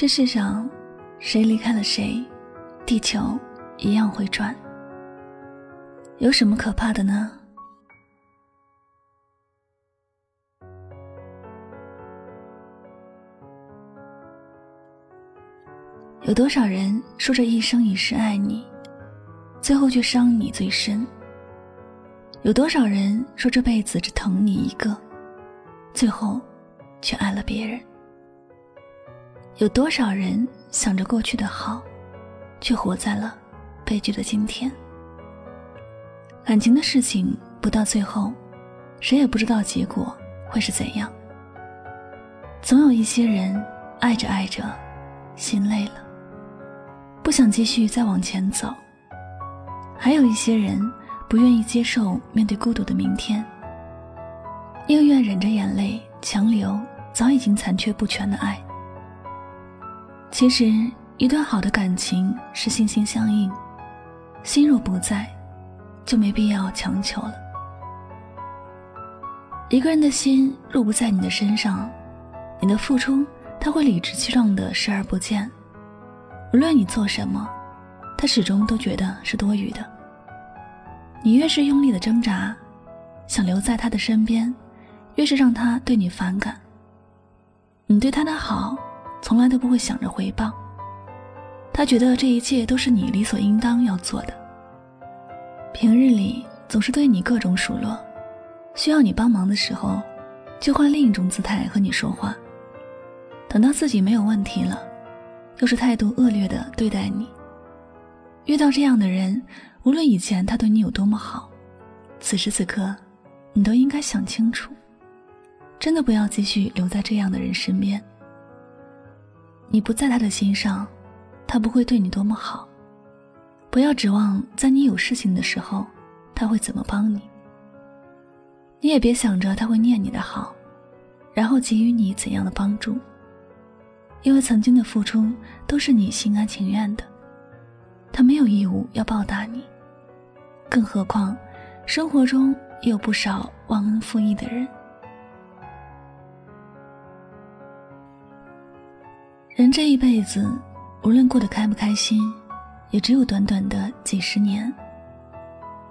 这世上，谁离开了谁，地球一样会转。有什么可怕的呢？有多少人说着一生一世爱你，最后却伤你最深？有多少人说这辈子只疼你一个，最后却爱了别人？有多少人想着过去的好，却活在了悲剧的今天？感情的事情不到最后，谁也不知道结果会是怎样。总有一些人爱着爱着，心累了，不想继续再往前走；还有一些人不愿意接受面对孤独的明天，宁愿忍着眼泪强留早已经残缺不全的爱。其实，一段好的感情是心心相印，心若不在，就没必要强求了。一个人的心若不在你的身上，你的付出他会理直气壮的视而不见。无论你做什么，他始终都觉得是多余的。你越是用力的挣扎，想留在他的身边，越是让他对你反感。你对他的好。从来都不会想着回报，他觉得这一切都是你理所应当要做的。平日里总是对你各种数落，需要你帮忙的时候，就换另一种姿态和你说话。等到自己没有问题了，又是态度恶劣的对待你。遇到这样的人，无论以前他对你有多么好，此时此刻，你都应该想清楚，真的不要继续留在这样的人身边。你不在他的心上，他不会对你多么好。不要指望在你有事情的时候，他会怎么帮你。你也别想着他会念你的好，然后给予你怎样的帮助。因为曾经的付出都是你心甘情愿的，他没有义务要报答你。更何况，生活中也有不少忘恩负义的人。人这一辈子，无论过得开不开心，也只有短短的几十年。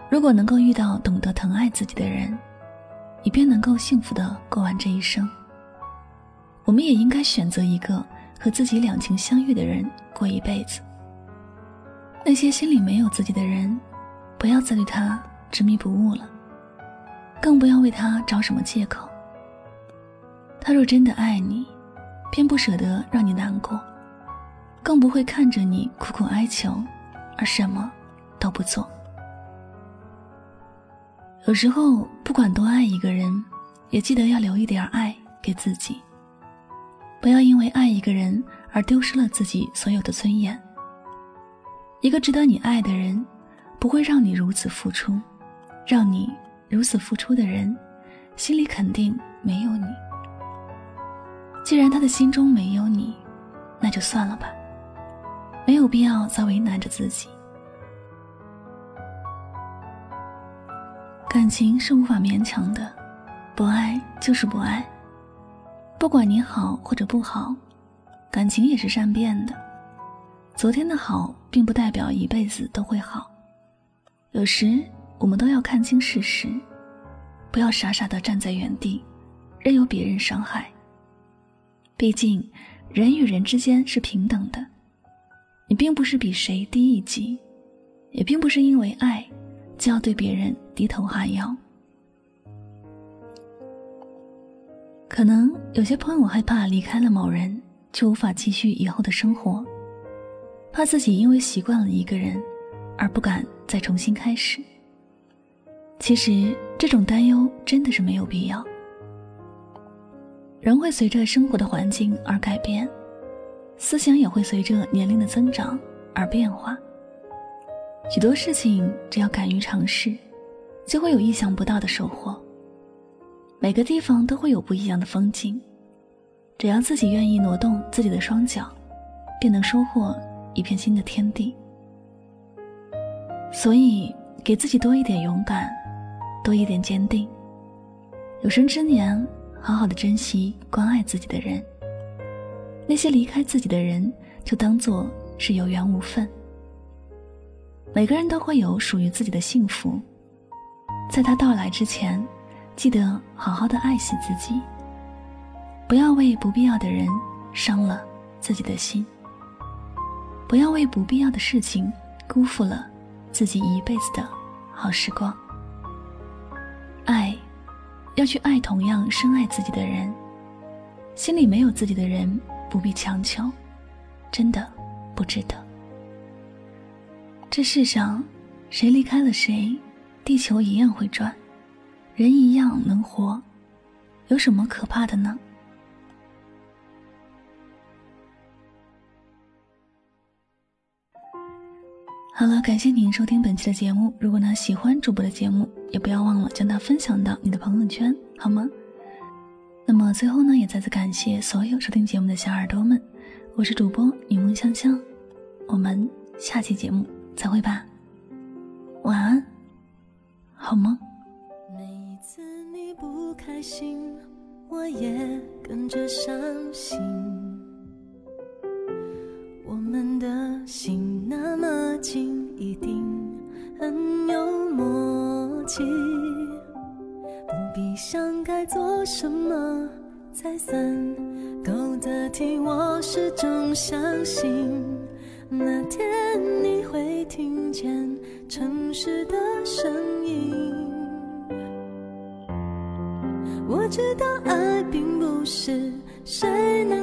如果能够遇到懂得疼爱自己的人，你便能够幸福的过完这一生。我们也应该选择一个和自己两情相悦的人过一辈子。那些心里没有自己的人，不要再对他执迷不悟了，更不要为他找什么借口。他若真的爱你，偏不舍得让你难过，更不会看着你苦苦哀求，而什么都不做。有时候，不管多爱一个人，也记得要留一点爱给自己。不要因为爱一个人而丢失了自己所有的尊严。一个值得你爱的人，不会让你如此付出，让你如此付出的人，心里肯定没有你。既然他的心中没有你，那就算了吧，没有必要再为难着自己。感情是无法勉强的，不爱就是不爱。不管你好或者不好，感情也是善变的。昨天的好，并不代表一辈子都会好。有时我们都要看清事实，不要傻傻的站在原地，任由别人伤害。毕竟，人与人之间是平等的，你并不是比谁低一级，也并不是因为爱就要对别人低头哈腰。可能有些朋友害怕离开了某人就无法继续以后的生活，怕自己因为习惯了一个人而不敢再重新开始。其实这种担忧真的是没有必要。人会随着生活的环境而改变，思想也会随着年龄的增长而变化。许多事情只要敢于尝试，就会有意想不到的收获。每个地方都会有不一样的风景，只要自己愿意挪动自己的双脚，便能收获一片新的天地。所以，给自己多一点勇敢，多一点坚定。有生之年。好好的珍惜关爱自己的人，那些离开自己的人，就当做是有缘无分。每个人都会有属于自己的幸福，在他到来之前，记得好好的爱惜自己，不要为不必要的人伤了自己的心，不要为不必要的事情辜负了自己一辈子的好时光。要去爱同样深爱自己的人，心里没有自己的人不必强求，真的不值得。这世上，谁离开了谁，地球一样会转，人一样能活，有什么可怕的呢？好了，感谢您收听本期的节目。如果呢喜欢主播的节目，也不要忘了将它分享到你的朋友圈，好吗？那么最后呢，也再次感谢所有收听节目的小耳朵们，我是主播柠檬香香，我们下期节目再会吧，晚安，好吗？每一次你不开心，我也跟着伤心。默契。不必想该做什么才算够得体，我始终相信那天你会听见城市的声音。我知道爱并不是谁能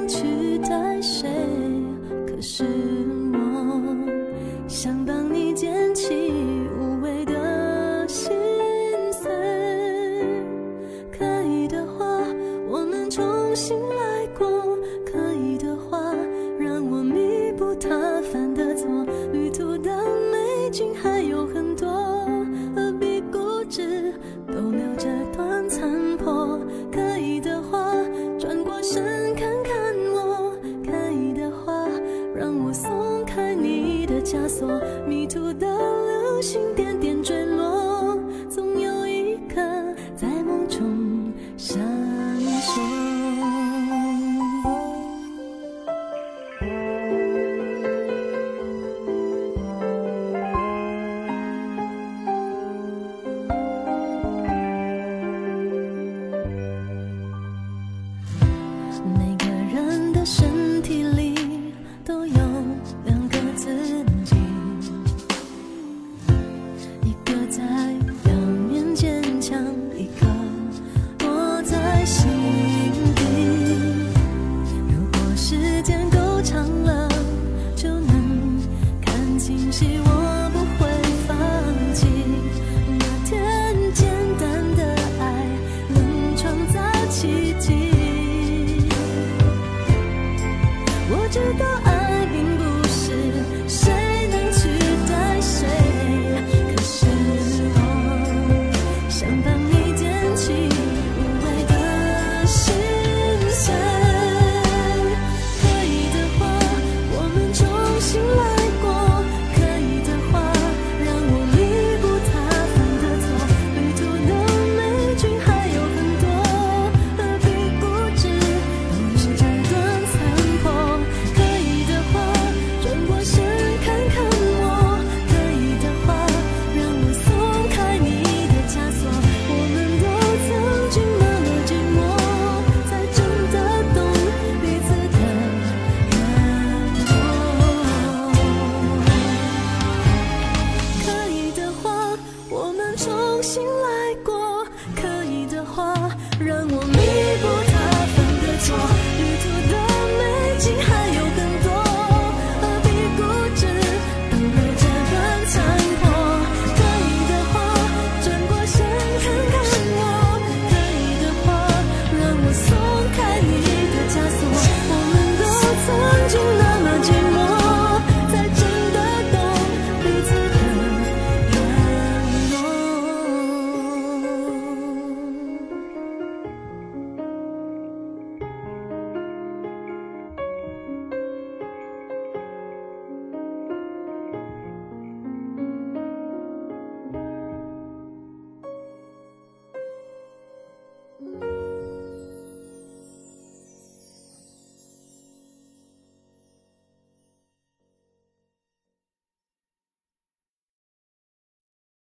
重新来过可以的话让我明